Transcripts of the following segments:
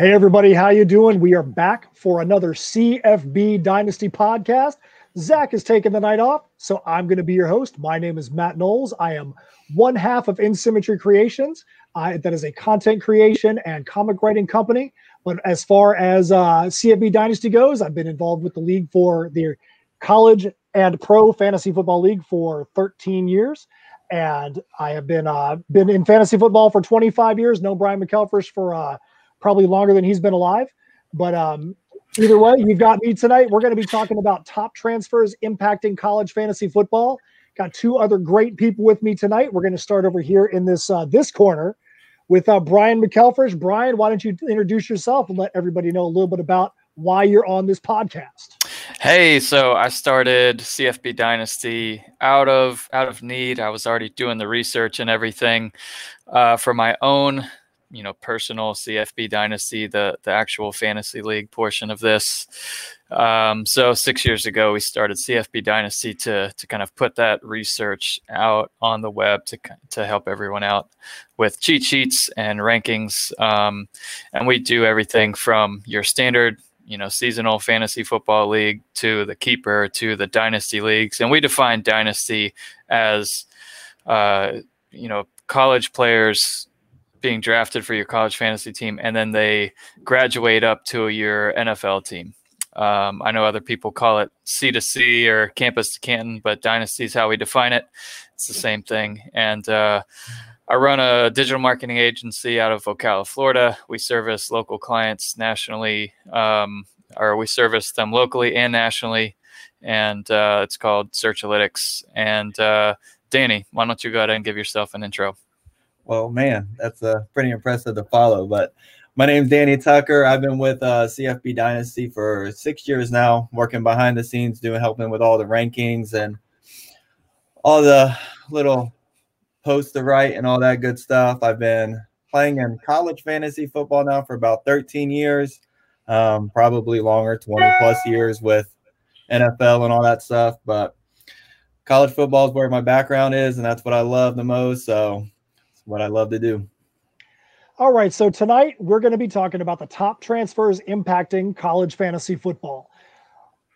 Hey everybody, how you doing? We are back for another CFB Dynasty podcast. Zach is taking the night off, so I'm going to be your host. My name is Matt Knowles. I am one half of InSymmetry Creations. Uh, that is a content creation and comic writing company. But as far as uh, CFB Dynasty goes, I've been involved with the league for the college and pro fantasy football league for 13 years and I have been uh, been in fantasy football for 25 years. Know Brian McElfresh for uh, probably longer than he's been alive. But um, either way, you've got me tonight. We're going to be talking about top transfers impacting college fantasy football. Got two other great people with me tonight. We're going to start over here in this uh, this corner with uh, Brian McElfresh. Brian, why don't you introduce yourself and let everybody know a little bit about why you're on this podcast? Hey, so I started CFB Dynasty out of out of need. I was already doing the research and everything uh, for my own you know personal CFB dynasty, the the actual fantasy league portion of this. Um, so six years ago, we started CFB Dynasty to to kind of put that research out on the web to to help everyone out with cheat sheets and rankings. Um, and we do everything from your standard you know seasonal fantasy football league to the keeper to the dynasty leagues and we define dynasty as uh, you know college players being drafted for your college fantasy team, and then they graduate up to your NFL team. Um, I know other people call it C to C or campus to Canton, but dynasty is how we define it. It's the same thing. And uh, I run a digital marketing agency out of Ocala, Florida. We service local clients nationally, um, or we service them locally and nationally. And uh, it's called Searchalytics. And uh, Danny, why don't you go ahead and give yourself an intro? Well, man, that's uh, pretty impressive to follow. But my name's Danny Tucker. I've been with uh, CFB Dynasty for six years now, working behind the scenes, doing helping with all the rankings and all the little posts to write and all that good stuff. I've been playing in college fantasy football now for about 13 years, um, probably longer, 20 plus years with NFL and all that stuff. But college football is where my background is, and that's what I love the most. So what I love to do. All right. So tonight we're going to be talking about the top transfers impacting college fantasy football.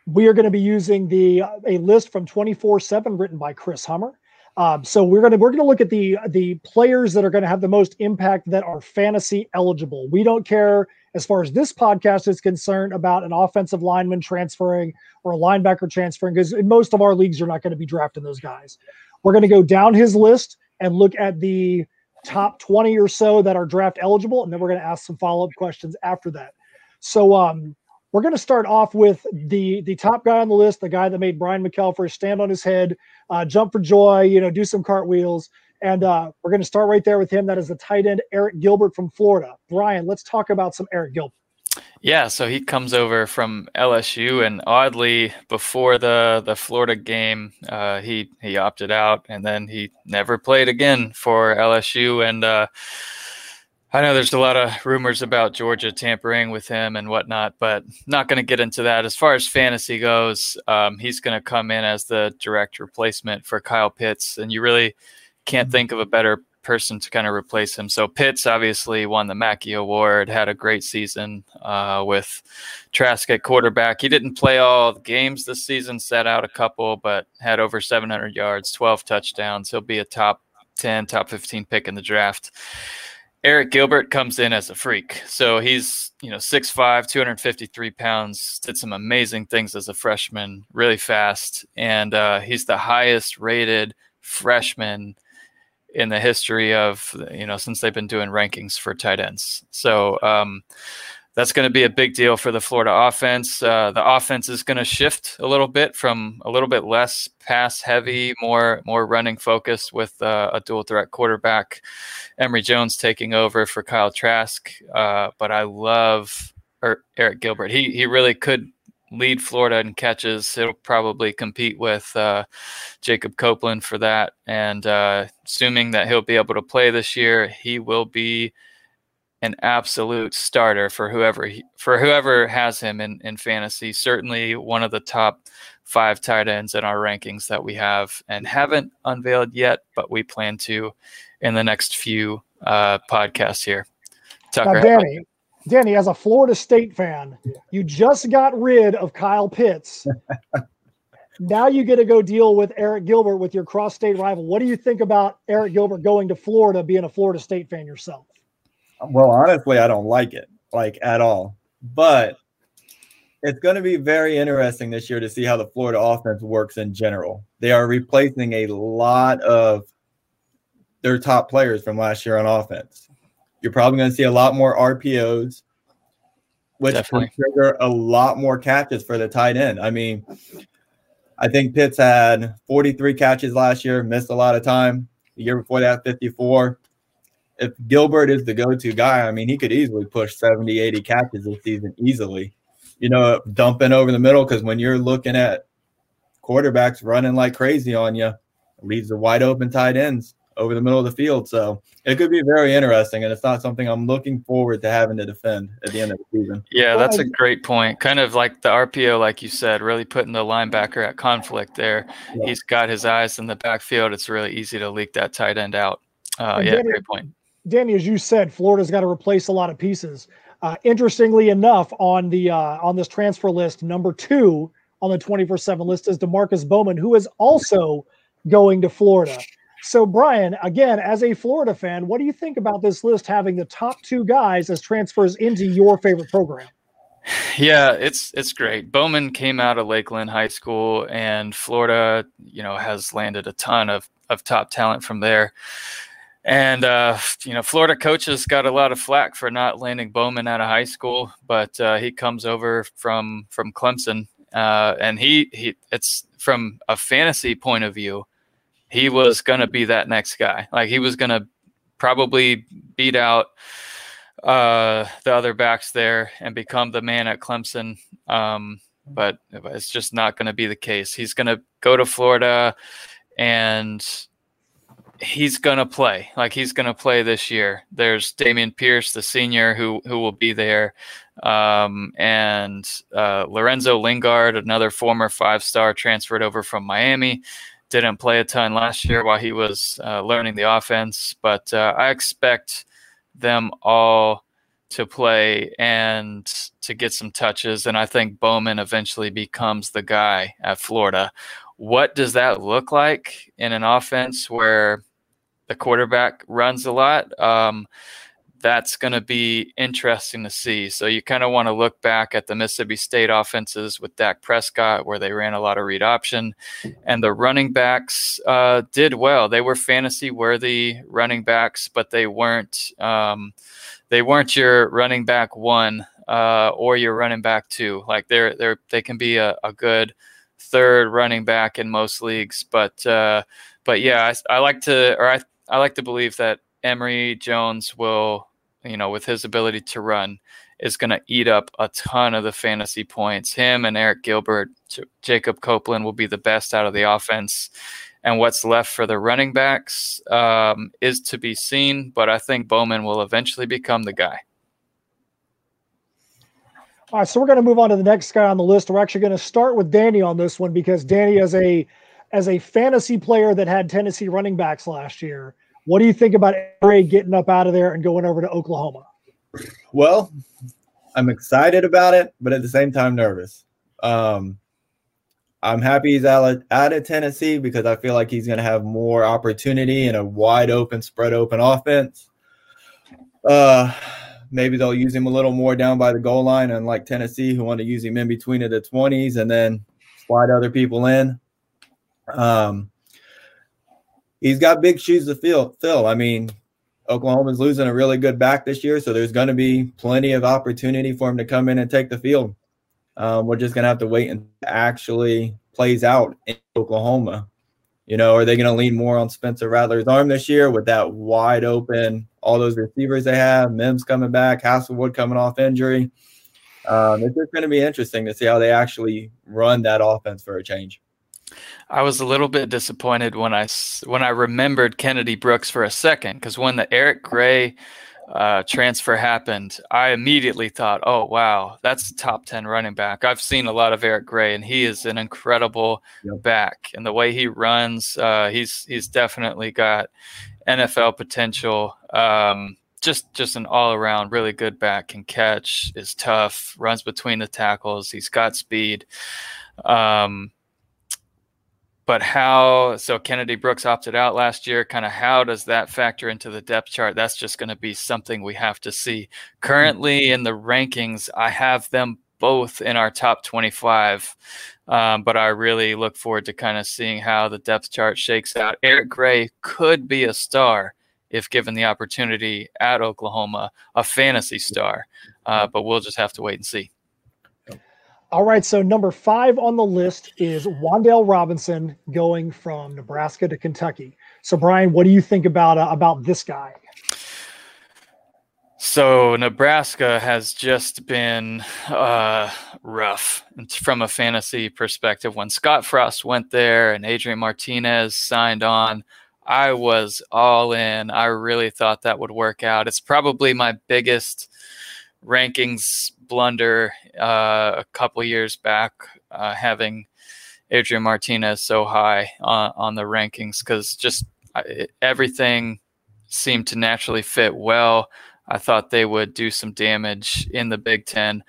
We are going to be using the a list from 24/7 written by Chris Hummer. Um, so we're gonna we're gonna look at the the players that are going to have the most impact that are fantasy eligible. We don't care as far as this podcast is concerned about an offensive lineman transferring or a linebacker transferring because in most of our leagues you're not going to be drafting those guys. We're going to go down his list and look at the top 20 or so that are draft eligible, and then we're going to ask some follow up questions after that. So um, we're going to start off with the the top guy on the list, the guy that made Brian McElfresh stand on his head, uh, jump for joy, you know, do some cartwheels. And uh, we're going to start right there with him. That is the tight end, Arik Gilbert from Florida. Brian, let's talk about some Arik Gilbert. Yeah, so he comes over from LSU, and oddly, before the the Florida game, uh, he he opted out, and then he never played again for LSU. And uh, I know there's a lot of rumors about Georgia tampering with him and whatnot, but not going to get into that. As far as fantasy goes, um, he's going to come in as the direct replacement for Kyle Pitts, and you really can't think of a better person to kind of replace him. So Pitts obviously won the Mackey Award, had a great season uh, with Trask at quarterback. He didn't play all the games this season, set out a couple, but had over 700 yards, 12 touchdowns. He'll be a top 10, top 15 pick in the draft. Arik Gilbert comes in as a freak. So he's, you know, 6'5, 253 pounds, did some amazing things as a freshman, really fast. And uh, he's the highest rated freshman in the history of you know since they've been doing rankings for tight ends. So um, that's going to be a big deal for the Florida offense. Uh, the offense is going to shift a little bit from a little bit less pass heavy, more more running focused with uh, a dual threat quarterback, Emory Jones taking over for Kyle Trask. Uh, but I love er, Arik Gilbert. He he really could lead Florida in catches. He'll probably compete with uh, Jacob Copeland for that. And uh, assuming that he'll be able to play this year, he will be an absolute starter for whoever he, for whoever has him in, in fantasy. Certainly one of the top five tight ends in our rankings that we have and haven't unveiled yet, but we plan to in the next few uh, podcasts here. Tucker, now, Danny, Danny, as a Florida State fan, you just got rid of Kyle Pitts. now you get to go deal with Arik Gilbert with your cross state rival. What do you think about Arik Gilbert going to Florida, being a Florida State fan yourself? Well, honestly, I don't like it like at all. But it's going to be very interesting this year to see how the Florida offense works in general. They are replacing a lot of their top players from last year on offense. You're probably going to see a lot more RPOs, which will trigger a lot more catches for the tight end. I mean, I think Pitts had 43 catches last year, missed a lot of time. The year before that, 54. If Gilbert is the go to guy, I mean, he could easily push 70, 80 catches this season easily. You know, dumping over the middle because when you're looking at quarterbacks running like crazy on you, leaves the wide open tight ends over the middle of the field. So it could be very interesting, and it's not something I'm looking forward to having to defend at the end of the season. Yeah, that's a great point. Kind of like the RPO, like you said, really putting the linebacker at conflict there. Yeah. He's got his eyes in the backfield. It's really easy to leak that tight end out. Uh, yeah, Danny, great point. Danny, as you said, Florida's got to replace a lot of pieces. Uh, interestingly enough, on the uh, on this transfer list, number two on the 24/7 list is Demarkcus Bowman, who is also going to Florida. So, Brian, again, as a Florida fan, what do you think about this list having the top two guys as transfers into your favorite program? Yeah, it's it's great. Bowman came out of Lakeland High School, and Florida, you know, has landed a ton of of top talent from there. And uh, you know, Florida coaches got a lot of flack for not landing Bowman out of high school, but uh, he comes over from from Clemson, uh, and he he it's from a fantasy point of view he was going to be that next guy. Like he was going to probably beat out uh, the other backs there and become the man at Clemson. Um, but it's just not going to be the case. He's going to go to Florida and he's going to play. Like he's going to play this year. There's Dameon Pierce, the senior, who who will be there, um, and uh, Lorenzo Lingard, another former five star transferred over from Miami didn't play a ton last year while he was uh, learning the offense, but uh, I expect them all to play and to get some touches. And I think Bowman eventually becomes the guy at Florida. What does that look like in an offense where the quarterback runs a lot? Um, that's going to be interesting to see. So you kind of want to look back at the Mississippi State offenses with Dak Prescott, where they ran a lot of read option, and the running backs uh, did well. They were fantasy worthy running backs, but they weren't um, they weren't your running back one uh, or your running back two. Like they're they're they can be a, a good third running back in most leagues, but uh, but yeah, I, I like to or I I like to believe that Emory Jones will you know, with his ability to run, is going to eat up a ton of the fantasy points. Him and Arik Gilbert, J- Jacob Copeland will be the best out of the offense. And what's left for the running backs um, is to be seen, but I think Bowman will eventually become the guy. All right, so we're going to move on to the next guy on the list. We're actually going to start with Danny on this one because Danny, as a as a fantasy player that had Tennessee running backs last year, what do you think about Ray getting up out of there and going over to Oklahoma? Well, I'm excited about it, but at the same time nervous. Um, I'm happy he's out, of Tennessee because I feel like he's going to have more opportunity in a wide open, spread open offense. Uh, maybe they'll use him a little more down by the goal line, unlike Tennessee, who want to use him in between of the 20s and then slide other people in. Um, he's got big shoes to fill. Fill. I mean, Oklahoma's losing a really good back this year, so there's going to be plenty of opportunity for him to come in and take the field. Um, we're just going to have to wait and actually plays out in Oklahoma. You know, are they going to lean more on Spencer Rattler's arm this year with that wide open, all those receivers they have, Mims coming back, Haselwood coming off injury? Um, it's just going to be interesting to see how they actually run that offense for a change. I was a little bit disappointed when I when I remembered Kennedy Brooks for a second because when the Eric Gray uh, transfer happened, I immediately thought, "Oh wow, that's a top ten running back." I've seen a lot of Eric Gray, and he is an incredible yep. back. And the way he runs, uh, he's he's definitely got NFL potential. Um, just just an all around really good back. Can catch, is tough, runs between the tackles. He's got speed. Um, but how so kennedy brooks opted out last year kind of how does that factor into the depth chart? That's just going to be something we have to see. Currently in the rankings i have them both in our top 25 um, but i really look forward to kind of seeing how the depth chart shakes out. Eric gray could be a star if given the opportunity at oklahoma a fantasy star uh, but we'll just have to wait and see all right, so number five on the list is Wan'Dale Robinson going from Nebraska to Kentucky. So, Brian, what do you think about uh, about this guy? So Nebraska has just been uh, rough from a fantasy perspective. When Scott Frost went there and Adrian Martinez signed on, I was all in. I really thought that would work out. It's probably my biggest rankings blunder uh, a couple years back, uh, having Adrian Martinez so high on, on the rankings because just everything seemed to naturally fit well. I thought they would do some damage in the Big Ten,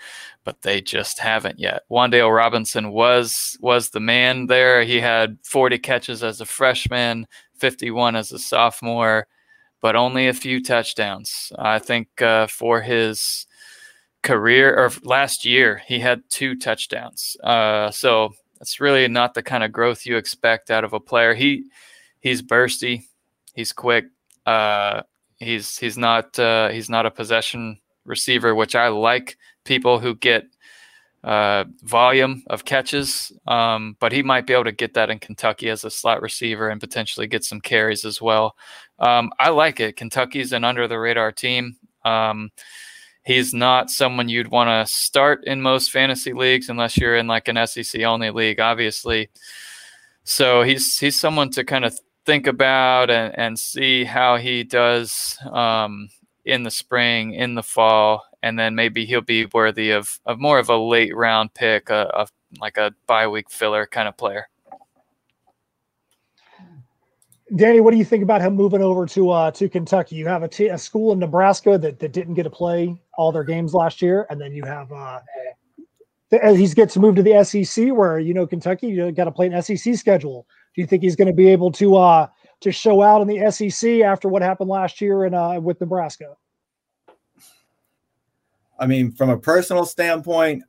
but they just haven't yet. Wan'Dale Robinson was was the man there. He had 40 catches as a freshman, 51 as a sophomore, but only a few touchdowns. I think uh, for his career or last year he had two touchdowns. Uh, so it's really not the kind of growth you expect out of a player. He he's bursty, he's quick. Uh, he's he's not uh, he's not a possession receiver, which I like people who get uh, volume of catches. Um, but he might be able to get that in Kentucky as a slot receiver and potentially get some carries as well. Um, I like it. Kentucky's an under the radar team. Um, he's not someone you'd want to start in most fantasy leagues unless you're in like an SEC only league, obviously. So he's he's someone to kind of think about and, and see how he does um, in the spring, in the fall, and then maybe he'll be worthy of, of more of a late round pick, a, a like a bye week filler kind of player. Danny, what do you think about him moving over to uh, to Kentucky? You have a, t- a school in Nebraska that, that didn't get to play all their games last year, and then you have uh, he gets moved to the SEC, where you know Kentucky you got to play an SEC schedule. Do you think he's going to be able to uh, to show out in the SEC after what happened last year and uh, with Nebraska? I mean, from a personal standpoint,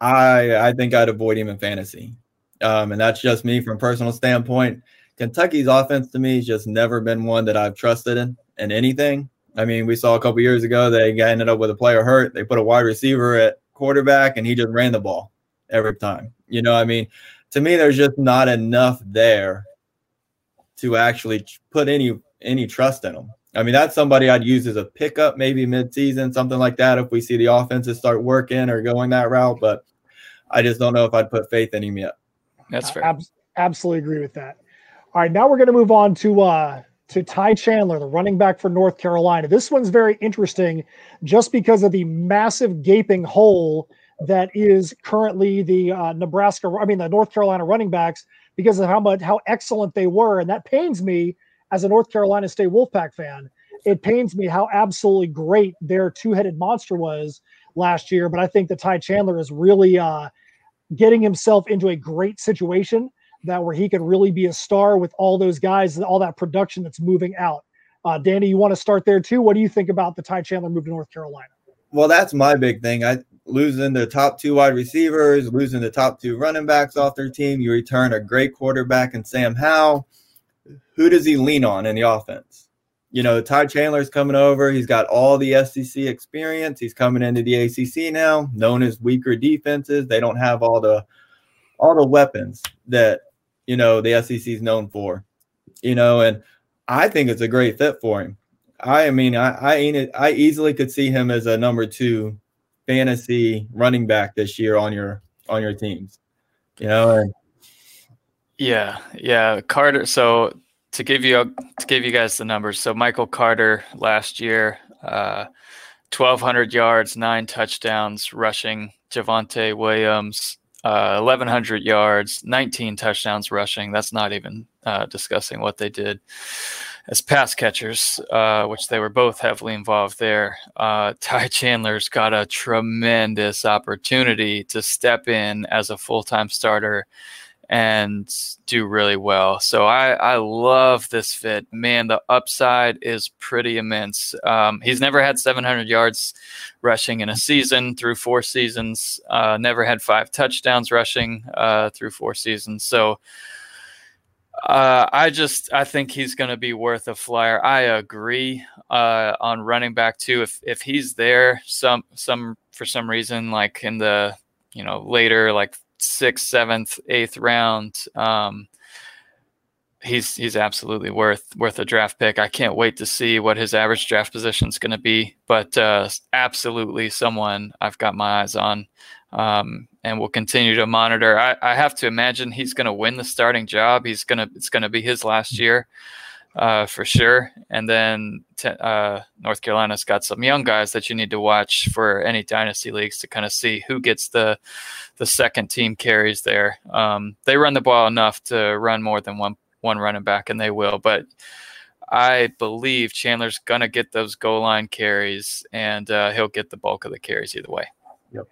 I I think I'd avoid him in fantasy, um, and that's just me from a personal standpoint Kentucky's offense to me has just never been one that I've trusted in in anything. I mean, we saw a couple years ago they ended up with a player hurt. They put a wide receiver at quarterback and he just ran the ball every time. You know, I mean, to me, there's just not enough there to actually put any any trust in them. I mean, that's somebody I'd use as a pickup, maybe midseason, something like that, if we see the offenses start working or going that route. But I just don't know if I'd put faith in him yet. That's fair. Ab- absolutely agree with that. All right, now we're going to move on to uh, to Ty Chandler, the running back for North Carolina. This one's very interesting, just because of the massive gaping hole that is currently the uh, Nebraska. I mean, the North Carolina running backs, because of how much how excellent they were, and that pains me as a North Carolina State Wolfpack fan. It pains me how absolutely great their two-headed monster was last year. But I think that Ty Chandler is really uh, getting himself into a great situation that where he could really be a star with all those guys and all that production that's moving out. Uh, Danny, you want to start there too? What do you think about the Ty Chandler move to North Carolina? Well, that's my big thing. I losing the top two wide receivers, losing the top two running backs off their team. You return a great quarterback and Sam Howell. Who does he lean on in the offense? You know, Ty Chandler's coming over. He's got all the SEC experience. He's coming into the ACC now, known as weaker defenses. They don't have all the all the weapons that you know, the SEC is known for, you know, and I think it's a great fit for him. I mean, I I, I easily could see him as a number two fantasy running back this year on your on your teams, you know. And, yeah, yeah, Carter. So to give you to give you guys the numbers, so Michael Carter last year, uh, twelve hundred yards, nine touchdowns rushing. Javonte Williams, uh, 1,100 yards, 19 touchdowns rushing. That's not even uh, discussing what they did. as pass catchers, uh, which they were both heavily involved there. Uh, Ty Chandler's got a tremendous opportunity to step in as a full time starter and do really well. So I, I love this fit. Man, the upside is pretty immense. Um, he's never had 700 yards rushing in a season through four seasons, uh, never had five touchdowns rushing uh, through four seasons. So uh, I just I think he's going to be worth a flyer. I agree uh, on running back too. If if he's there, some some for some reason, like in the you know later like sixth, seventh, eighth round. Um, he's he's absolutely worth worth a draft pick. I can't wait to see what his average draft position is going to be, but uh, absolutely someone I've got my eyes on, um, and will continue to monitor. I, I have to imagine he's going to win the starting job. He's gonna it's going to be his last year uh, for sure. And then uh, North Carolina's got some young guys that you need to watch for any dynasty leagues to kind of see who gets the the second team carries there. Um, they run the ball enough to run more than one one running back, and they will. But I believe Chandler's gonna get those goal line carries, and uh, he'll get the bulk of the carries either way. Yep.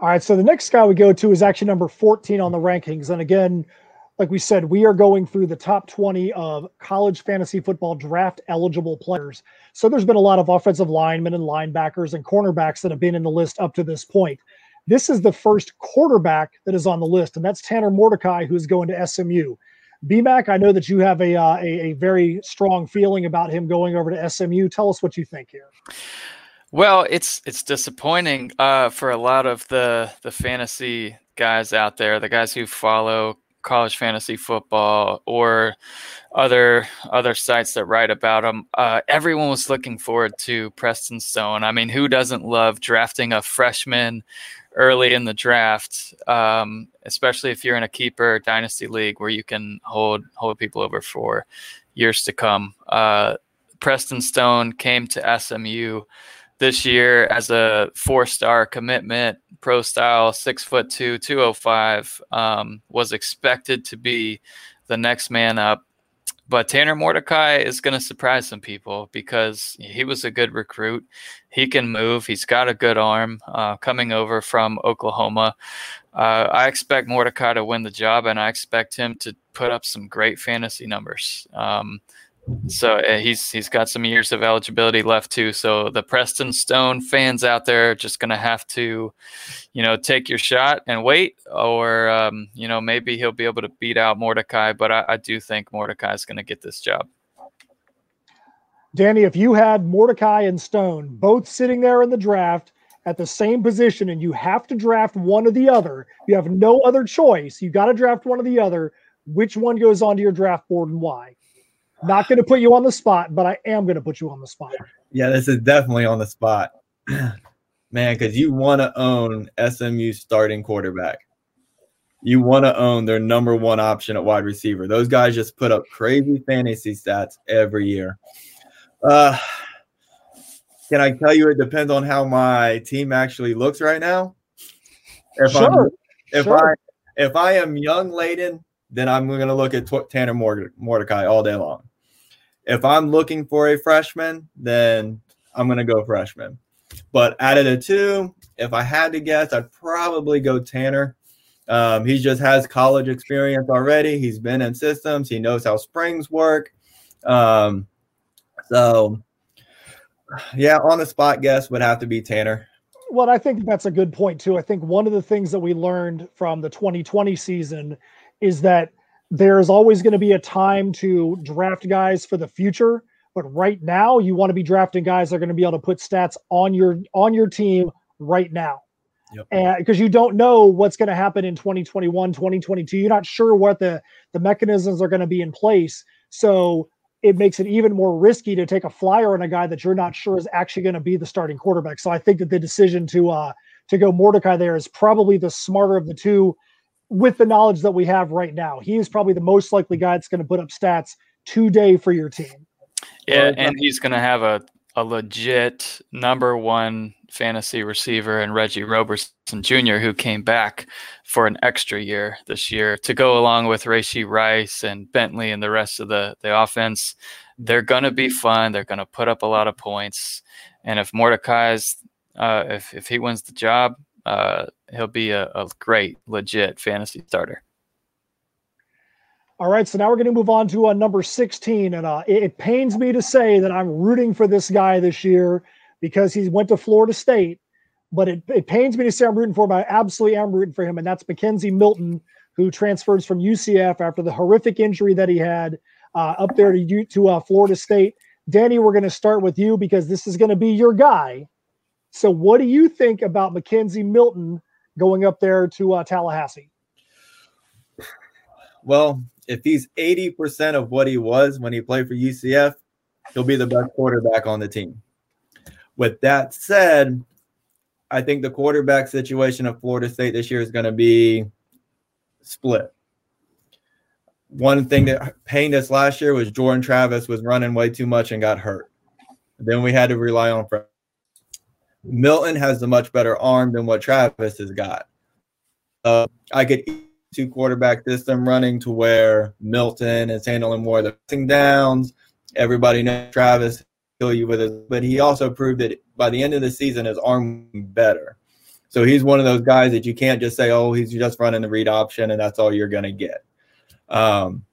All right. So the next guy we go to is actually number 14 on the rankings, and again like we said, we are going through the top 20 of college fantasy football draft eligible players. So there's been a lot of offensive linemen and linebackers and cornerbacks that have been in the list up to this point. This is the first quarterback that is on the list, and that's Tanner Mordecai, who's going to SMU. BMAC, I know that you have a, uh, a, a very strong feeling about him going over to SMU. Tell us what you think here. Well, it's it's disappointing uh, for a lot of the the fantasy guys out there, the guys who follow college fantasy football or other other sites that write about them. Uh, everyone was looking forward to Preston Stone. I mean, who doesn't love drafting a freshman early in the draft, um, especially if you're in a keeper dynasty league where you can hold hold people over for years to come. Uh, Preston Stone came to SMU this year as a four star commitment, pro style, six foot two, 205, um, was expected to be the next man up. But Tanner Mordecai is going to surprise some people because he was a good recruit. He can move. He's got a good arm uh, coming over from Oklahoma. Uh, I expect Mordecai to win the job, and I expect him to put up some great fantasy numbers. Um, so uh, he's he's got some years of eligibility left too. So the Preston Stone fans out there are just to have to, you know, take your shot and wait, or um, you know maybe he'll be able to beat out Mordecai. But I, I do think Mordecai is going to get this job. Danny, if you had Mordecai and Stone both sitting there in the draft at the same position, and you have to draft one or the other, you have no other choice. You got to draft one or the other. Which one goes onto your draft board and why? Not going to put you on the spot, but I am going to put you on the spot. Yeah, this is definitely on the spot, man. Because you want to own SMU starting quarterback. You want to own their number one option at wide receiver. Those guys just put up crazy fantasy stats every year. Uh, can I tell you it depends on how my team actually looks right now? If sure. I'm, if sure. I if I am young laden, then I'm going to look at Tanner Mordecai all day long. If I'm looking for a freshman, then I'm going to go freshman. But out of the two, if I had to guess, I'd probably go Tanner. Um, he just has college experience already. He's been in systems. He knows how springs work. Um, so, yeah, on the spot guess would have to be Tanner. Well, I think that's a good point too. I think one of the things that we learned from the 2020 season is that there's always going to be a time to draft guys for the future but right now you want to be drafting guys that are going to be able to put stats on your on your team right now. Yep. and because you don't know what's going to happen in 2021 2022 you're not sure what the the mechanisms are going to be in place. So it makes it even more risky to take a flyer on a guy that you're not sure is actually going to be the starting quarterback. So i think that the decision to uh to go mordecai there is probably the smarter of the two with the knowledge that we have right now. He is probably the most likely guy that's going to put up stats today for your team. Yeah, and he's going to have a a legit number one fantasy receiver and Reggie Roberson Jr., who came back for an extra year this year to go along with Rashee Rice and Bentley and the rest of the, the offense. They're going to be fun. They're going to put up a lot of points. And if Mordecai's, uh, if, if he wins the job, uh, he'll be a, a great, legit fantasy starter. All right, so now we're going to move on to uh, number 16. And uh, it, it, pains me to say that I'm rooting for this guy this year because he went to Florida State. But it, it pains me to say I'm rooting for him. I absolutely am rooting for him. And that's McKenzie Milton, who transfers from UCF after the horrific injury that he had uh, up there to, to uh, Florida State. Danny, we're going to start with you because this is going to be your guy. So, what do you think about McKenzie Milton going up there to uh, Tallahassee? Well, if he's 80% of what he was when he played for UCF, he'll be the best quarterback on the team. With that said, I think the quarterback situation of Florida State this year is going to be split. One thing that pained us last year was Jordan Travis was running way too much and got hurt. Then we had to rely on Milton has a much better arm than what Travis has got. Uh, I could two quarterback system running to where Milton is handling more of the passing downs. Everybody knows Travis kill you with it, but he also proved that by the end of the season his arm better. So he's one of those guys that you can't just say, "Oh, he's just running the read option," and that's all you're going to get. Um,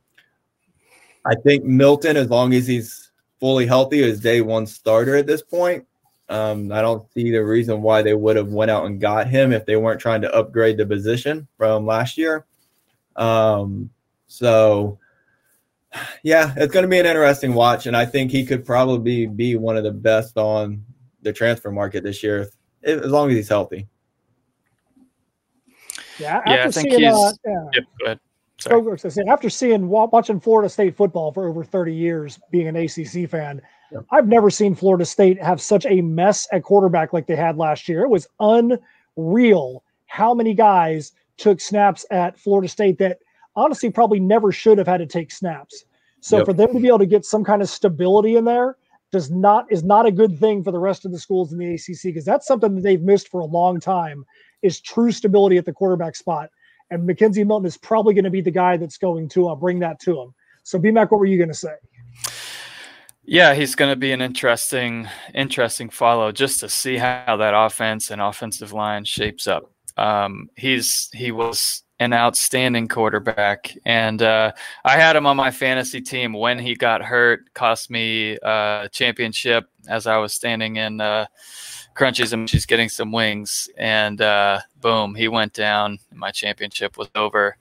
I think Milton, as long as he's fully healthy, is day one starter at this point. Um, I don't see the reason why they would have went out and got him if they weren't trying to upgrade the position from last year. Um, so yeah, it's going to be an interesting watch, and I think he could probably be one of the best on the transfer market this year, if, as long as he's healthy. Yeah, yeah, I think seeing, he's. Uh, yeah. Yep, go ahead. Sorry. After seeing watching Florida State football for over 30 years, being an ACC fan, yep. I've never seen Florida State have such a mess at quarterback like they had last year. It was unreal how many guys took snaps at Florida State that honestly probably never should have had to take snaps. So yep. for them to be able to get some kind of stability in there does not is not a good thing for the rest of the schools in the ACC because that's something that they've missed for a long time is true stability at the quarterback spot. And McKenzie Milton is probably going to be the guy that's going to uh, bring that to him. So, BMAC, what were you going to say? Yeah, he's going to be an interesting, interesting follow just to see how that offense and offensive line shapes up. Um, he's he was an outstanding quarterback, and uh, I had him on my fantasy team when he got hurt. Cost me a championship as I was standing in uh, crunches and she's getting some wings, and uh, boom, he went down. My championship was over.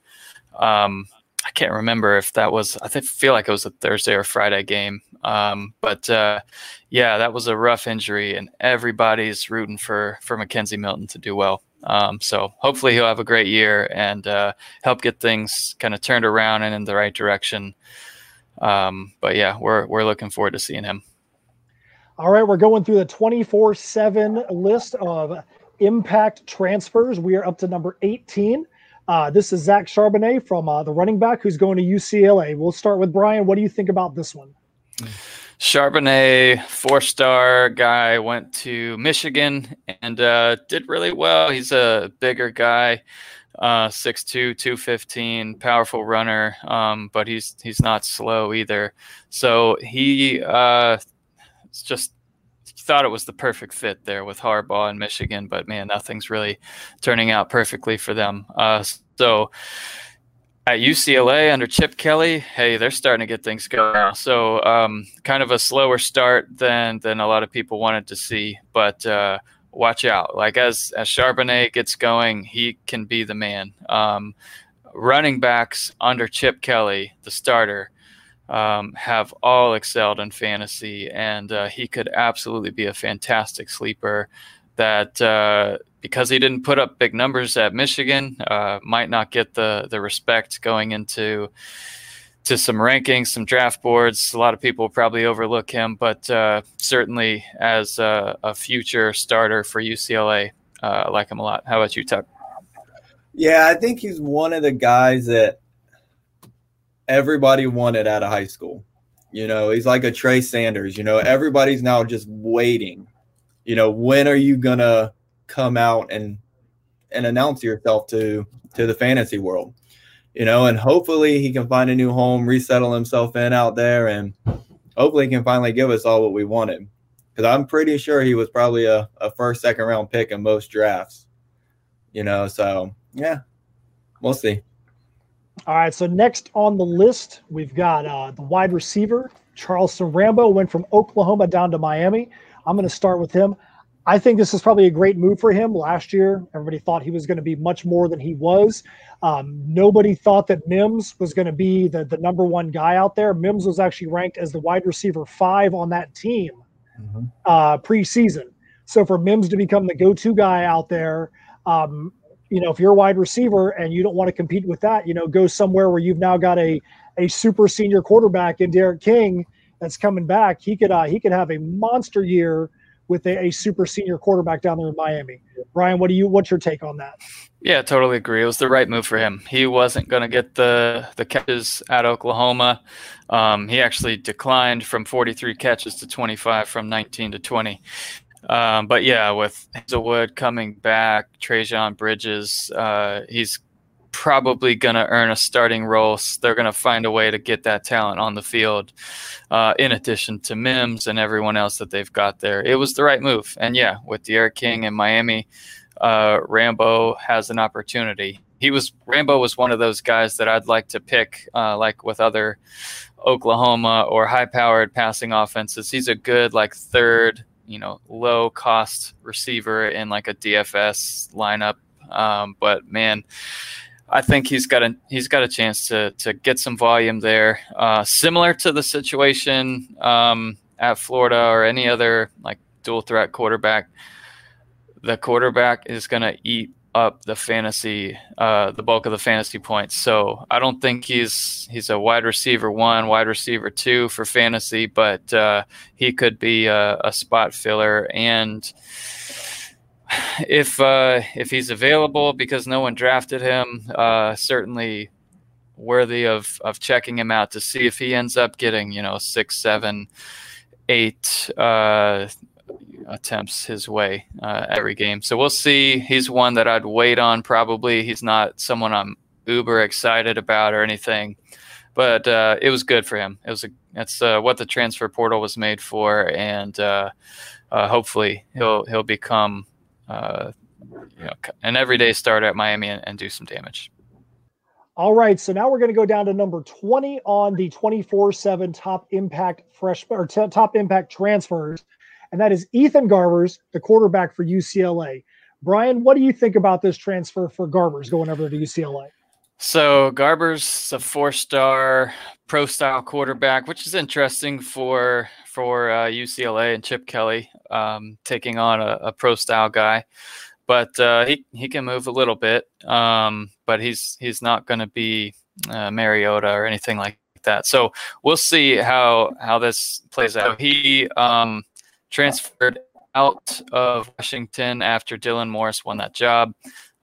Um, I can't remember if that was. I feel like it was a Thursday or Friday game. Um, but uh, yeah, that was a rough injury, and everybody's rooting for for McKenzie Milton to do well. Um, so hopefully he'll have a great year and uh, help get things kind of turned around and in the right direction. Um, but yeah, we're we're looking forward to seeing him. All right, we're going through the 24 7 list of impact transfers. We are up to number 18. Uh, this is Zach Charbonnet from uh, the running back who's going to UCLA. We'll start with Brian. What do you think about this one? Charbonnet, four star guy, went to Michigan and uh, did really well. He's a bigger guy, uh, 6'2, 215, powerful runner, um, but he's he's not slow either. So he uh, just thought it was the perfect fit there with Harbaugh in Michigan, but man, nothing's really turning out perfectly for them. Uh, so at UCLA under Chip Kelly, hey, they're starting to get things going. So um, kind of a slower start than than a lot of people wanted to see, but uh, watch out. Like as as Charbonnet gets going, he can be the man. Um, running backs under Chip Kelly, the starter, um, have all excelled in fantasy, and uh, he could absolutely be a fantastic sleeper. That uh, because he didn't put up big numbers at Michigan, uh, might not get the the respect going into to some rankings, some draft boards. A lot of people probably overlook him, but uh, certainly as a, a, future starter for UCLA, uh, I like him a lot. How about you, Tuck? Yeah, I think he's one of the guys that everybody wanted out of high school. You know, he's like a Trey Sanders. You know, everybody's now just waiting. You know, when are you gonna come out and and announce yourself to to the fantasy world? You know, and hopefully he can find a new home, resettle himself in out there, and hopefully he can finally give us all what we wanted. Because I'm pretty sure he was probably a, a first, second round pick in most drafts. You know, so yeah, we'll see. All right. So next on the list, we've got uh, the wide receiver Charleston Rambo went from Oklahoma down to Miami. I'm going to start with him. I think this is probably a great move for him. Last year, everybody thought he was going to be much more than he was. Um, nobody thought that Mims was going to be the, the number one guy out there. Mims was actually ranked as the wide receiver five on that team mm-hmm. uh, preseason. So for Mims to become the go to guy out there, um, you know, if you're a wide receiver and you don't want to compete with that, you know, go somewhere where you've now got a a super senior quarterback in D'Eriq King that's coming back. He could uh, he could have a monster year with a, a, super senior quarterback down there in Miami. Brian, what do you what's your take on that? Yeah, totally agree. It was the right move for him. He wasn't going to get the the catches at Oklahoma. Um, he actually declined from 43 catches to 25 from 19 to 20. Um, but yeah, with Haselwood coming back, Trejan Bridges, uh, he's probably going to earn a starting role. So they're going to find a way to get that talent on the field, uh, in addition to Mims and everyone else that they've got there. It was the right move. And yeah, with D'Eriq King in Miami, uh, Rambo has an opportunity. He was Rambo was one of those guys that I'd like to pick, uh, like with other Oklahoma or high-powered passing offenses. He's a good like third you know low cost receiver in like a DFS lineup. Um, but man, I think he's got a he's got a chance to to get some volume there. Uh, similar to the situation um, at Florida or any other like dual threat quarterback, the quarterback is going to eat up the fantasy, uh, the bulk of the fantasy points. So I don't think he's he's a wide receiver one, wide receiver two for fantasy, but uh, he could be a, a, spot filler. And if uh, if he's available, because no one drafted him, uh, certainly worthy of of checking him out to see if he ends up getting you know six, seven, eight uh, attempts his way uh, every game. So we'll see. He's one that I'd wait on probably. He's not someone I'm uber excited about or anything, but uh, it was good for him. It was a that's uh, what the transfer portal was made for, and uh, uh, hopefully he'll he'll become uh, you know an everyday starter at Miami and, and do some damage. All right, so now we're going to go down to number 20 on the 24/7 top impact fresh or t- top impact transfers and that is Ethan Garbers, the quarterback for UCLA. Brian, what do you think about this transfer for Garbers going over to UCLA? So Garbers a four-star pro style quarterback, which is interesting for for uh, UCLA and Chip Kelly um, taking on a, a, pro style guy. But uh, he he can move a little bit, um, but he's he's not going to be uh, Mariota or anything like that. So we'll see how how this plays out. He um, transferred out of Washington after Dylan Morris won that job.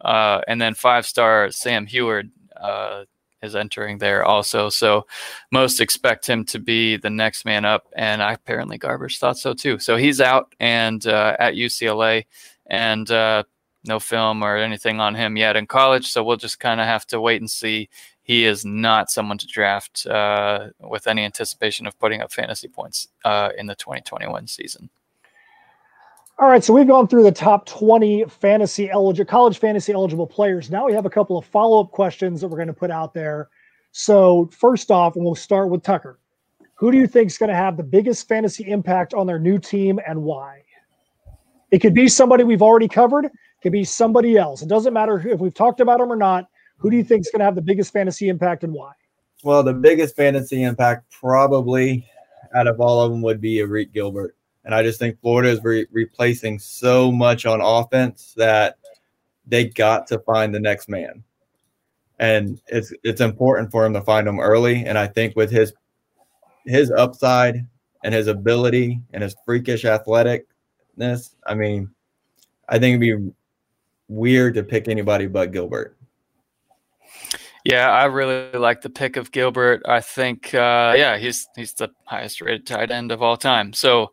Uh, and then five star Sam Huard uh, is entering there also. So most expect him to be the next man up. And I apparently Garbers thought so too. So he's out and uh, at UCLA and uh, no film or anything on him yet in college. So we'll just kind of have to wait and see. He is not someone to draft uh, with any anticipation of putting up fantasy points uh, in the 2021 season. All right, so we've gone through the top 20 fantasy eligible college fantasy eligible players. Now we have a couple of follow-up questions that we're going to put out there. So, first off, and we'll start with Tucker. Who do you think is going to have the biggest fantasy impact on their new team and why? It could be somebody we've already covered, it could be somebody else. It doesn't matter if we've talked about them or not. Who do you think is going to have the biggest fantasy impact and why? Well, the biggest fantasy impact probably out of all of them would be Arik Gilbert. And I just think Florida is re- replacing so much on offense that they got to find the next man. And it's it's important for him to find him early. And I think with his his upside and his ability and his freakish athleticness, I mean, I think it'd be weird to pick anybody but Gilbert. Yeah, I really like the pick of Gilbert. I think, uh, yeah, he's he's the highest rated tight end of all time. So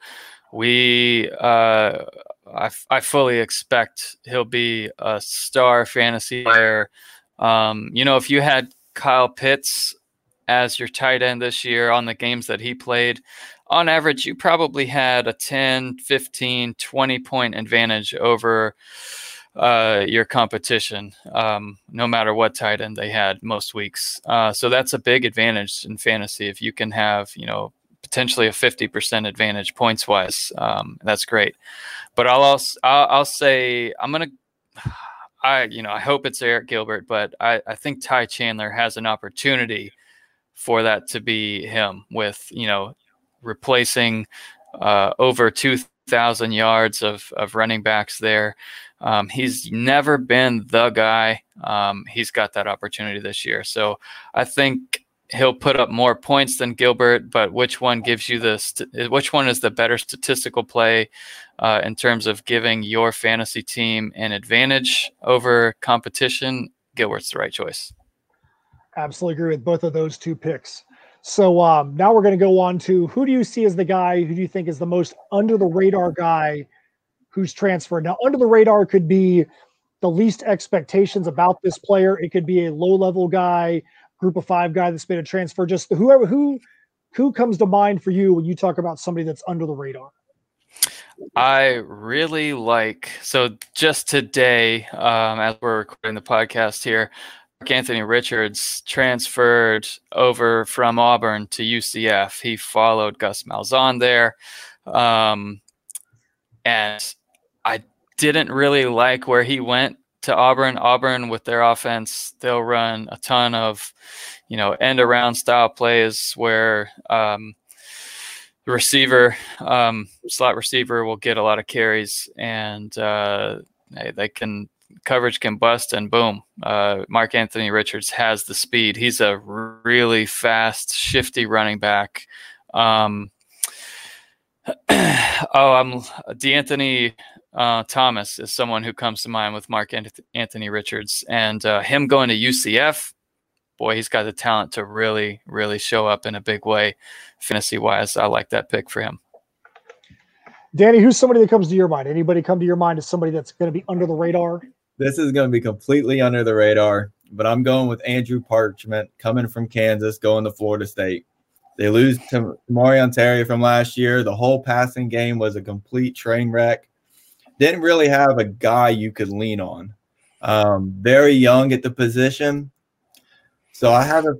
we, uh, I, I fully expect he'll be a star fantasy player. Um, you know, if you had Kyle Pitts as your tight end this year on the games that he played, on average, you probably had a 10, 15, 20 point advantage over uh, your competition, um, no matter what tight end they had most weeks. Uh, so that's a big advantage in fantasy if you can have, you know, potentially a 50% advantage points wise. Um, that's great. But I'll I'll, I'll say I'm going to, I, you know, I hope it's Arik Gilbert, but I, I think Ty Chandler has an opportunity for that to be him with, you know, replacing uh, over 2,000 yards of, of running backs there. Um, he's never been the guy. Um, he's got that opportunity this year. So I think he'll put up more points than Gilbert, but which one gives you the st- which one is the better statistical play uh, in terms of giving your fantasy team an advantage over competition? Gilbert's the right choice. Absolutely agree with both of those two picks. So um, now we're going to go on to who do you see as the guy who do you think is the most under the radar guy who's transferred? Now, under the radar could be the least expectations about this player. It could be a low level guy, group of five guy that's been a transfer. Just whoever who who comes to mind for you when you talk about somebody that's under the radar. I really like so just today, um, as we're recording the podcast here, Anthony Richards transferred over from Auburn to UCF. He followed Gus Malzahn there. Um, and I didn't really like where he went to Auburn. Auburn, with their offense, they'll run a ton of, you know, end around style plays where um, the receiver, um, slot receiver, will get a lot of carries and uh, they, they can coverage can bust and boom uh, mark anthony richards has the speed he's a really fast shifty running back um, oh i'm d'anthony uh, thomas is someone who comes to mind with mark anthony richards and uh, him going to ucf boy he's got the talent to really really show up in a big way fantasy wise i like that pick for him Danny, who's somebody that comes to your mind? Anybody come to your mind as somebody that's going to be under the radar? This is going to be completely under the radar, but I'm going with Andrew Parchment coming from Kansas, going to Florida State. They lose to Marion Terry from last year. The whole passing game was a complete train wreck. Didn't really have a guy you could lean on. Um, very young at the position. So I have a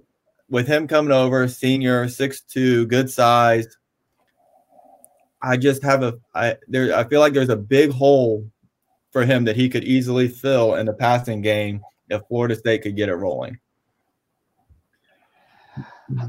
with him coming over, senior, six two, good size. I just have a I there I feel like there's a big hole for him that he could easily fill in the passing game if Florida State could get it rolling.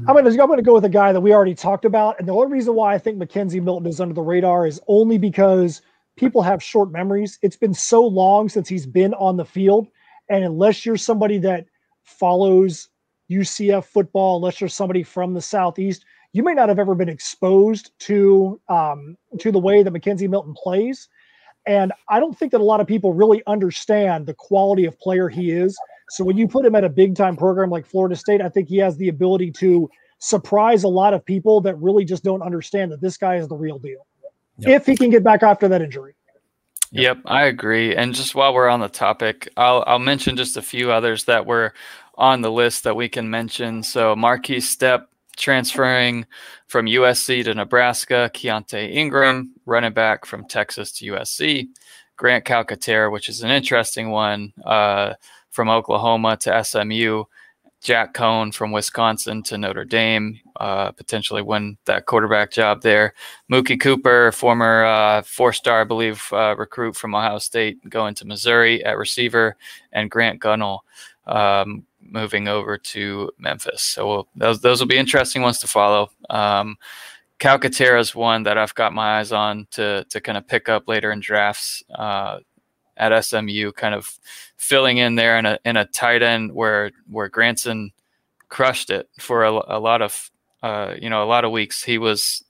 I'm to I'm to go with a guy that we already talked about, and the only reason why I think McKenzie Milton is under the radar is only because people have short memories. It's been so long since he's been on the field, and unless you're somebody that follows UCF football, unless you're somebody from the southeast, you may not have ever been exposed to um, to the way that McKenzie Milton plays. And I don't think that a lot of people really understand the quality of player he is. So when you put him at a big time program like Florida State, I think he has the ability to surprise a lot of people that really just don't understand that this guy is the real deal. Yep. If he can get back after that injury. Yep. yep, I agree. And just while we're on the topic, I'll I'll mention just a few others that were on the list that we can mention. So Markese Stepp transferring from USC to Nebraska, Keaontay Ingram, running back from Texas to USC, Grant Calcaterra, which is an interesting one, uh, from Oklahoma to SMU, Jack Coan from Wisconsin to Notre Dame, uh, potentially win that quarterback job there. Mookie Cooper, former uh, four-star, I believe, uh, recruit from Ohio State, going to Missouri at receiver, and Grant Gunnell, um, moving over to Memphis. So we'll, those those will be interesting ones to follow. Um, Calcaterra is one that I've got my eyes on to to kind of pick up later in drafts uh, at SMU, kind of filling in there in a in a tight end where where Granson crushed it for a, a lot of uh, you know a lot of weeks. He was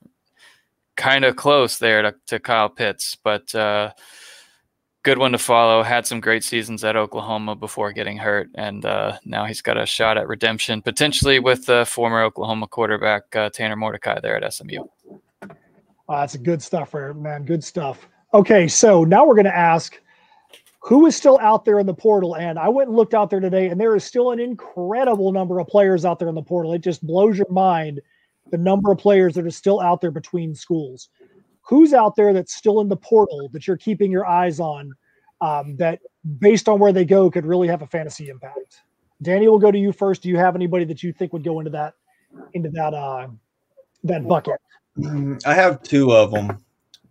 kind of close there to, to Kyle Pitts, but uh, good one to follow. Had some great seasons at Oklahoma before getting hurt, and uh, now he's got a shot at redemption potentially with the former Oklahoma quarterback uh, Tanner Mordecai there at SMU. Uh, that's good stuff, man. Good stuff. Okay, so now we're going to ask who is still out there in the portal. And I went and looked out there today, and there is still an incredible number of players out there in the portal. It just blows your mind the number of players that are still out there between schools. Who's out there that's still in the portal that you're keeping your eyes on um, that, based on where they go, could really have a fantasy impact? Danny, we'll go to you first. Do you have anybody that you think would go into that into that uh, that bucket? I have two of them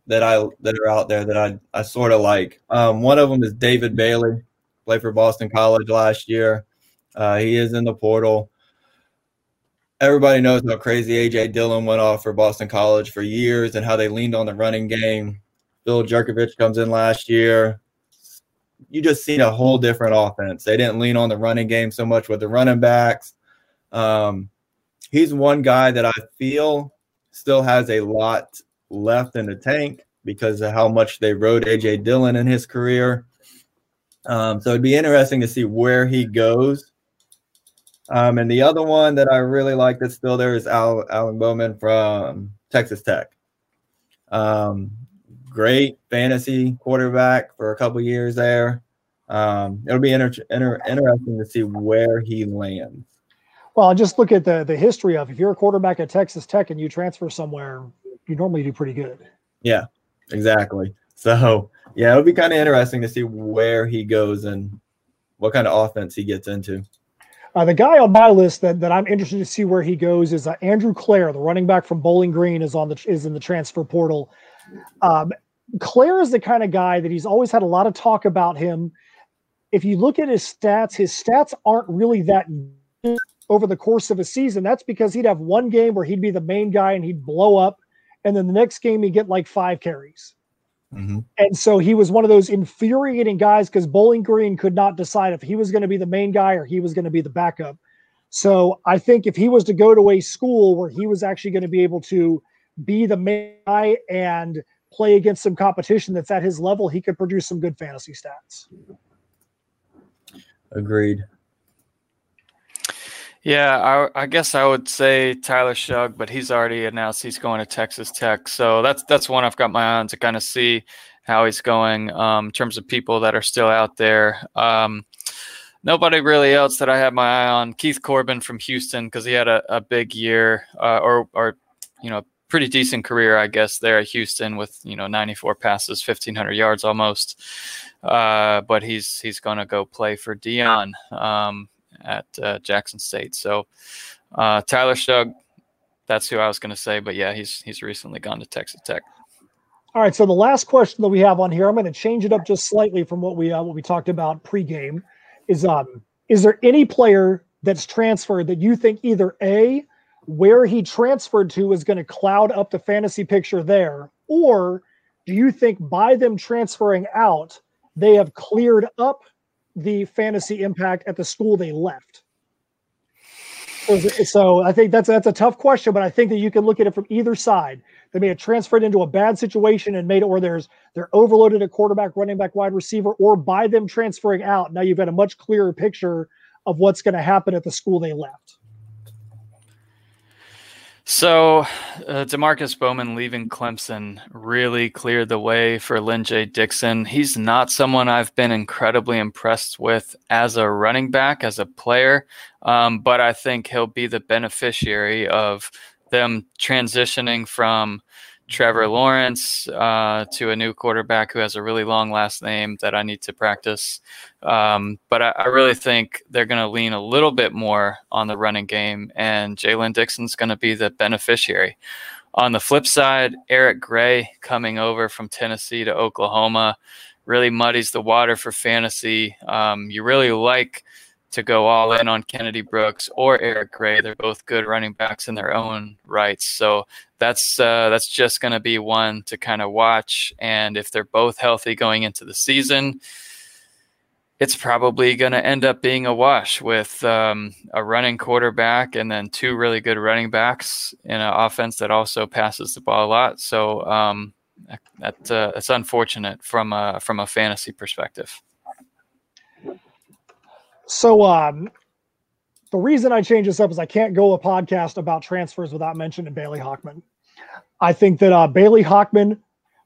that I that are out there that I I sort of like. Um, one of them is David Bailey, played for Boston College last year. Uh, he is in the portal. Everybody knows how crazy AJ Dillon went off for Boston College for years and how they leaned on the running game. Phil Jurkovec comes in last year. You just seen a whole different offense. They didn't lean on the running game so much with the running backs. Um, he's one guy that I feel still has a lot left in the tank because of how much they rode AJ Dillon in his career. Um, so it'd be interesting to see where he goes. Um, and the other one that I really like that's still there is Al, Alan Bowman from Texas Tech. Um, great fantasy quarterback for a couple years there. Um, it'll be inter- inter- interesting to see where he lands. Well, just look at the the history of if you're a quarterback at Texas Tech and you transfer somewhere, you normally do pretty good. Yeah, exactly. So yeah, it'll be kind of interesting to see where he goes and what kind of offense he gets into. Uh, the guy on my list that, that I'm interested to see where he goes is uh, Andrew Clair, the running back from Bowling Green, is on the is in the transfer portal. Um, Clair is the kind of guy that he's always had a lot of talk about him. If you look at his stats, his stats aren't really that over the course of a season. That's because he'd have one game where he'd be the main guy and he'd blow up and then the next game he get like five carries. Mm-hmm. And so he was one of those infuriating guys because Bowling Green could not decide if he was going to be the main guy or he was going to be the backup. So I think if he was to go to a school where he was actually going to be able to be the main guy and play against some competition that's at his level, he could produce some good fantasy stats. Agreed. Yeah, I, I, guess I would say Tyler Shough, but he's already announced he's going to Texas Tech. So that's that's one I've got my eye on to kind of see how he's going um, in terms of people that are still out there. Um, nobody really else that I have my eye on. Keith Corbin from Houston because he had a, a big year uh, or or you know pretty decent career, I guess, there at Houston with you know 94 passes, 1500 yards almost. Uh, but he's he's going to go play for Deion. Um, at uh, Jackson State. So uh, Tyler Shough, that's who I was going to say. But yeah, he's he's recently gone to Texas Tech. All right. So the last question that we have on here, I'm going to change it up just slightly from what we uh, what we talked about pregame. Is um is there any player that's transferred that you think either a where he transferred to is going to cloud up the fantasy picture there, or do you think by them transferring out, they have cleared up the fantasy impact at the school they left? So I think that's that's a tough question, but I think that you can look at it from either side. They may have transferred into a bad situation and made it where there's they're overloaded at quarterback, running back, wide receiver, or by them transferring out, now you've got a much clearer picture of what's going to happen at the school they left. So, uh, Demarkcus Bowman leaving Clemson really cleared the way for Lyn-J Dixon. He's not someone I've been incredibly impressed with as a running back, as a player, um, but I think he'll be the beneficiary of them transitioning from Trevor Lawrence uh, to a new quarterback who has a really long last name that I need to practice. Um, but I, I, really think they're going to lean a little bit more on the running game, and Jaylen Dixon's going to be the beneficiary. On the flip side, Eric Gray coming over from Tennessee to Oklahoma really muddies the water for fantasy. Um, you really like to go all in on Kennedy Brooks or Eric Gray. They're both good running backs in their own rights. So that's uh, that's just going to be one to kind of watch. And if they're both healthy going into the season, it's probably going to end up being a wash with um, a running quarterback and then two really good running backs in an offense that also passes the ball a lot. So um, that uh, that's unfortunate from a from a fantasy perspective. So um, the reason I changed this up is I can't go a podcast about transfers without mentioning Bailey Hockman. I think that uh, Bailey Hockman,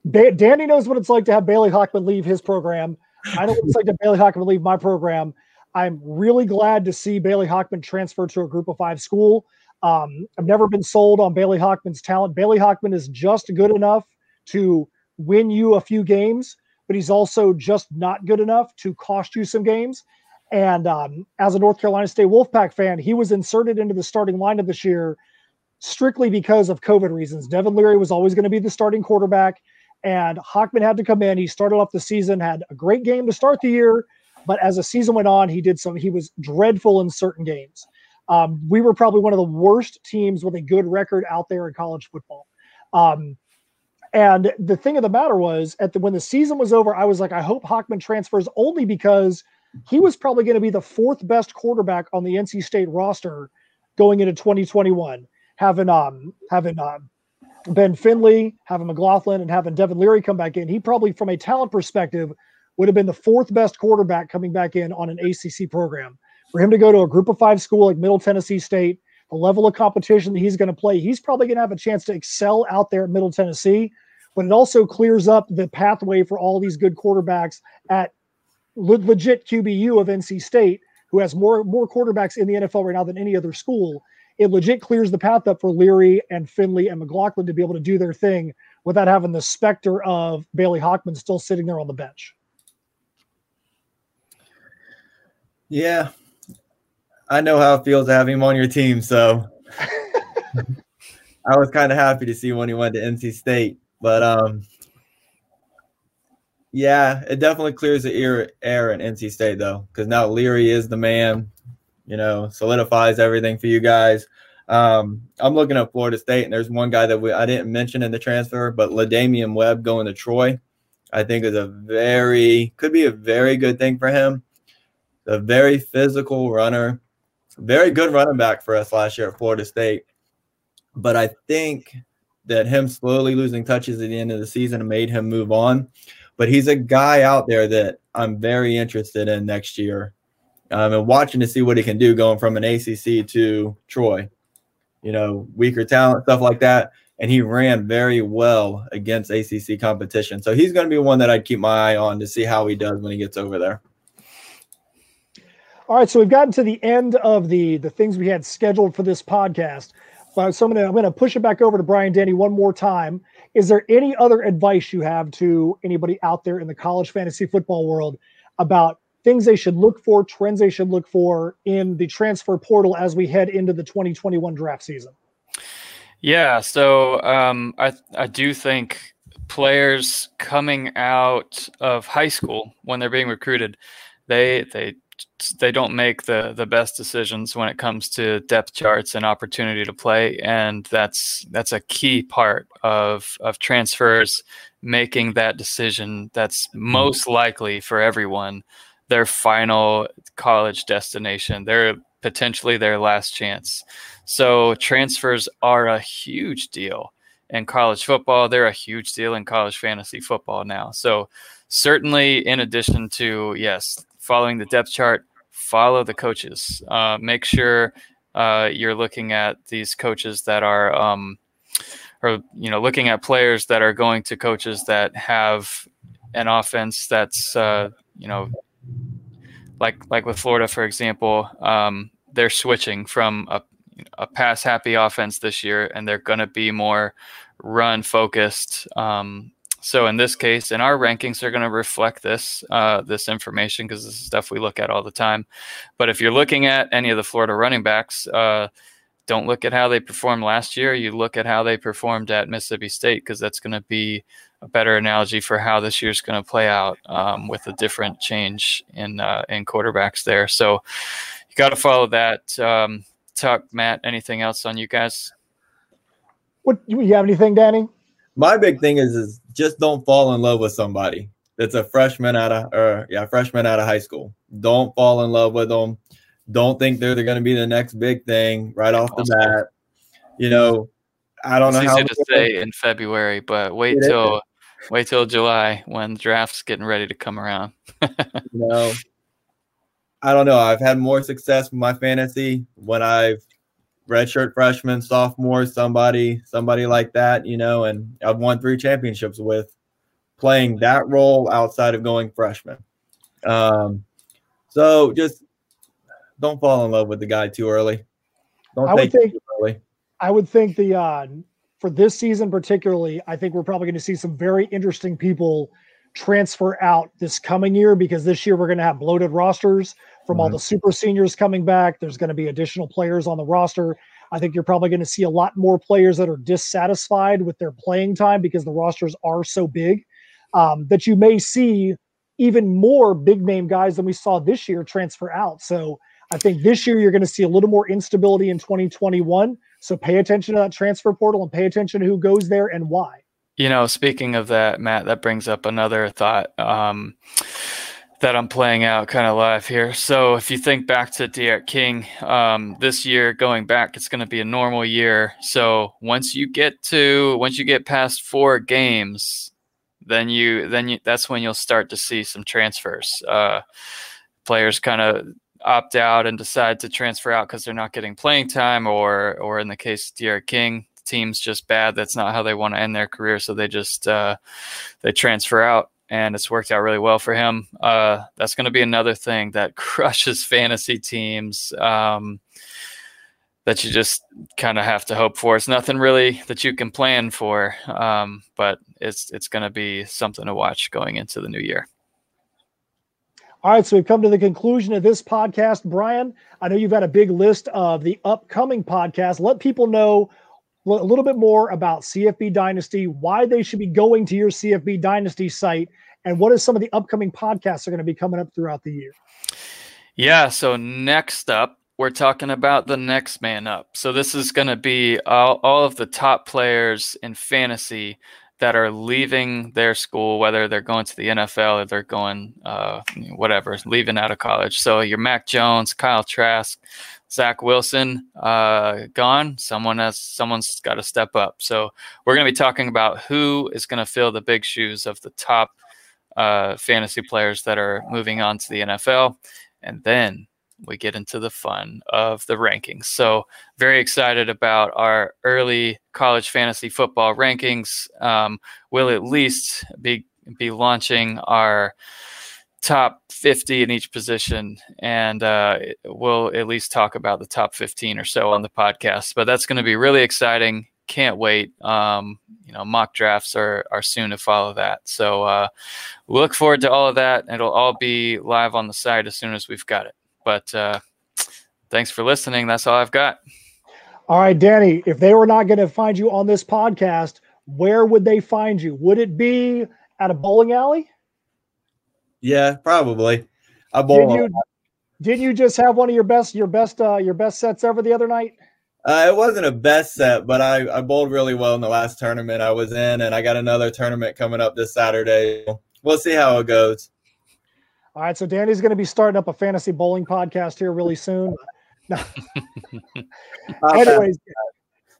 ba- Danny knows what it's like to have Bailey Hockman leave his program. I know what it's like to Bailey Hockman leave my program. I'm really glad to see Bailey Hockman transfer to a group of five school. Um, I've never been sold on Bailey Hockman's talent. Bailey Hockman is just good enough to win you a few games, but he's also just not good enough to cost you some games. And um, as a North Carolina State Wolfpack fan, he was inserted into the starting lineup this year strictly because of COVID reasons. Devin Leary was always going to be the starting quarterback, and Hockman had to come in. He started off the season, had a great game to start the year, but as the season went on, he did some. He was dreadful in certain games. Um, we were probably one of the worst teams with a good record out there in college football. Um, and the thing of the matter was, at the when the season was over, I was like, I hope Hockman transfers only because he was probably going to be the fourth best quarterback on the NC State roster going into 2021. Having um having um, Ben Finley, having McLaughlin, and having Devin Leary come back in, he probably from a talent perspective would have been the fourth best quarterback coming back in on an ACC program. For him to go to a group of five school like Middle Tennessee State, the level of competition that he's going to play, he's probably going to have a chance to excel out there at Middle Tennessee. But it also clears up the pathway for all these good quarterbacks at legit QBU of NC State, who has more more quarterbacks in the NFL right now than any other school. It legit clears the path up for Leary and Finley and McLaughlin to be able to do their thing without having the specter of Bailey Hockman still sitting there on the bench. Yeah, I know how it feels to have him on your team, so I was kind of happy to see when he went to NC State. But um, yeah, it definitely clears the air air at NC State though, because now Leary is the man. You know, solidifies everything for you guys. Um, I'm looking at Florida State, and there's one guy that we, I didn't mention in the transfer, but La'Damian Webb going to Troy, I think is a very could be a very good thing for him. A very physical runner, very good running back for us last year at Florida State. But I think that him slowly losing touches at the end of the season made him move on. But he's a guy out there that I'm very interested in next year um, and watching to see what he can do going from an ACC to Troy. You know, weaker talent, stuff like that. And he ran very well against ACC competition. So he's going to be one that I'd keep my eye on to see how he does when he gets over there. All right, so we've gotten to the end of the the things we had scheduled for this podcast. Uh, so I'm I'm gonna push it back over to Brian Danny one more time. Is there any other advice you have to anybody out there in the college fantasy football world about things they should look for, trends they should look for in the transfer portal as we head into the 2021 draft season? Yeah, so um, I I do think players coming out of high school when they're being recruited, they they they don't make the the best decisions when it comes to depth charts and opportunity to play and that's that's a key part of of transfers making that decision that's most likely for everyone their final college destination their potentially their last chance. So transfers are a huge deal in college football. They're a huge deal in college fantasy football now. So certainly in addition to yes following the depth chart, follow the coaches. Uh, make sure uh, you're looking at these coaches that are, um, or you know, looking at players that are going to coaches that have an offense that's, uh, you know, like like with Florida, for example, um, they're switching from a, a pass happy offense this year, and they're going to be more run focused. Um, so in this case, in our rankings, are going to reflect this uh, this information because this is stuff we look at all the time. But if you're looking at any of the Florida running backs, uh, don't look at how they performed last year. You look at how they performed at Mississippi State because that's going to be a better analogy for how this year's going to play out um, with a different change in uh, in quarterbacks there. So you got to follow that. Um, talk, Matt. Anything else on you guys? What you have anything, Danny? my big thing is is just don't fall in love with somebody that's a freshman out of or yeah freshman out of high school. Don't fall in love with them. Don't think they're, they're going to be the next big thing right off the bat. You know, I don't it's know easy to say in February, but wait till wait till July when draft's getting ready to come around. you know, I don't know. I've had more success with my fantasy when I've redshirt freshman, sophomore, somebody, somebody like that, you know, and I've won three championships with playing that role outside of going freshman. Um, so just don't fall in love with the guy too early. Don't I would think, early. I would think the uh, for this season particularly, I think we're probably going to see some very interesting people transfer out this coming year because this year we're going to have bloated rosters from mm-hmm. all the super seniors coming back. There's going to be additional players on the roster. I think you're probably going to see a lot more players that are dissatisfied with their playing time because the rosters are so big um, that you may see even more big name guys than we saw this year transfer out. So I think this year you're going to see a little more instability in 2021. So pay attention to that transfer portal and pay attention to who goes there and why. You know, speaking of that, Matt, that brings up another thought. Um, that I'm playing out kind of live here. So if you think back to D'Eriq King, um, this year going back, it's going to be a normal year. So once you get to once you get past four games, then you then you that's when you'll start to see some transfers. Uh, players kind of opt out and decide to transfer out because they're not getting playing time, or or in the case of D'Eriq King, team's just bad. That's not how they want to end their career, so they just uh, they transfer out and it's worked out really well for him. Uh, that's going to be another thing that crushes fantasy teams um, that you just kind of have to hope for. It's nothing really that you can plan for, um, but it's it's going to be something to watch going into the new year. All right, so we've come to the conclusion of this podcast. Brian, I know you've got a big list of the upcoming podcasts. Let people know a little bit more about CFB Dynasty, why they should be going to your CFB Dynasty site, and what is some of the upcoming podcasts are going to be coming up throughout the year. Yeah, so next up, we're talking about the next man up. So this is going to be all, all of the top players in fantasy that are leaving their school, whether they're going to the NFL or they're going uh, whatever, leaving out of college. So your Mac Jones, Kyle Trask, Zach Wilson uh, gone, someone has someone's got to step up. So we're going to be talking about who is going to fill the big shoes of the top uh, fantasy players that are moving on to the NFL, and then we get into the fun of the rankings. So very excited about our early college fantasy football rankings. Um, we'll at least be be launching our top 50 in each position and uh, we'll at least talk about the top 15 or so on the podcast but that's going to be really exciting. Can't wait. Um, you know mock drafts are, are soon to follow that. So uh, look forward to all of that. It'll all be live on the site as soon as we've got it. But uh, thanks for listening. That's all i've got. All right danny if they were not going to find you on this podcast where would they find you? Would it be at a bowling alley yeah, probably. I bowl. Did you, did you just have one of your best your best uh, your best sets ever the other night? Uh, it wasn't a best set, but I, I bowled really well in the last tournament I was in, and I got another tournament coming up this Saturday. We'll see how it goes. All right, so Danny's going to be starting up a fantasy bowling podcast here really soon. anyways,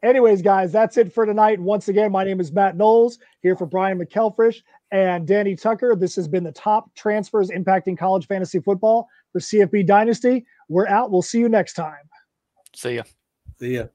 anyways, guys, that's it for tonight. Once again, my name is Matt Knowles here for Brian McElfresh and Danny Tucker. This has been the top transfers impacting college fantasy football for CFB Dynasty. We're out. We'll see you next time. See ya. See ya.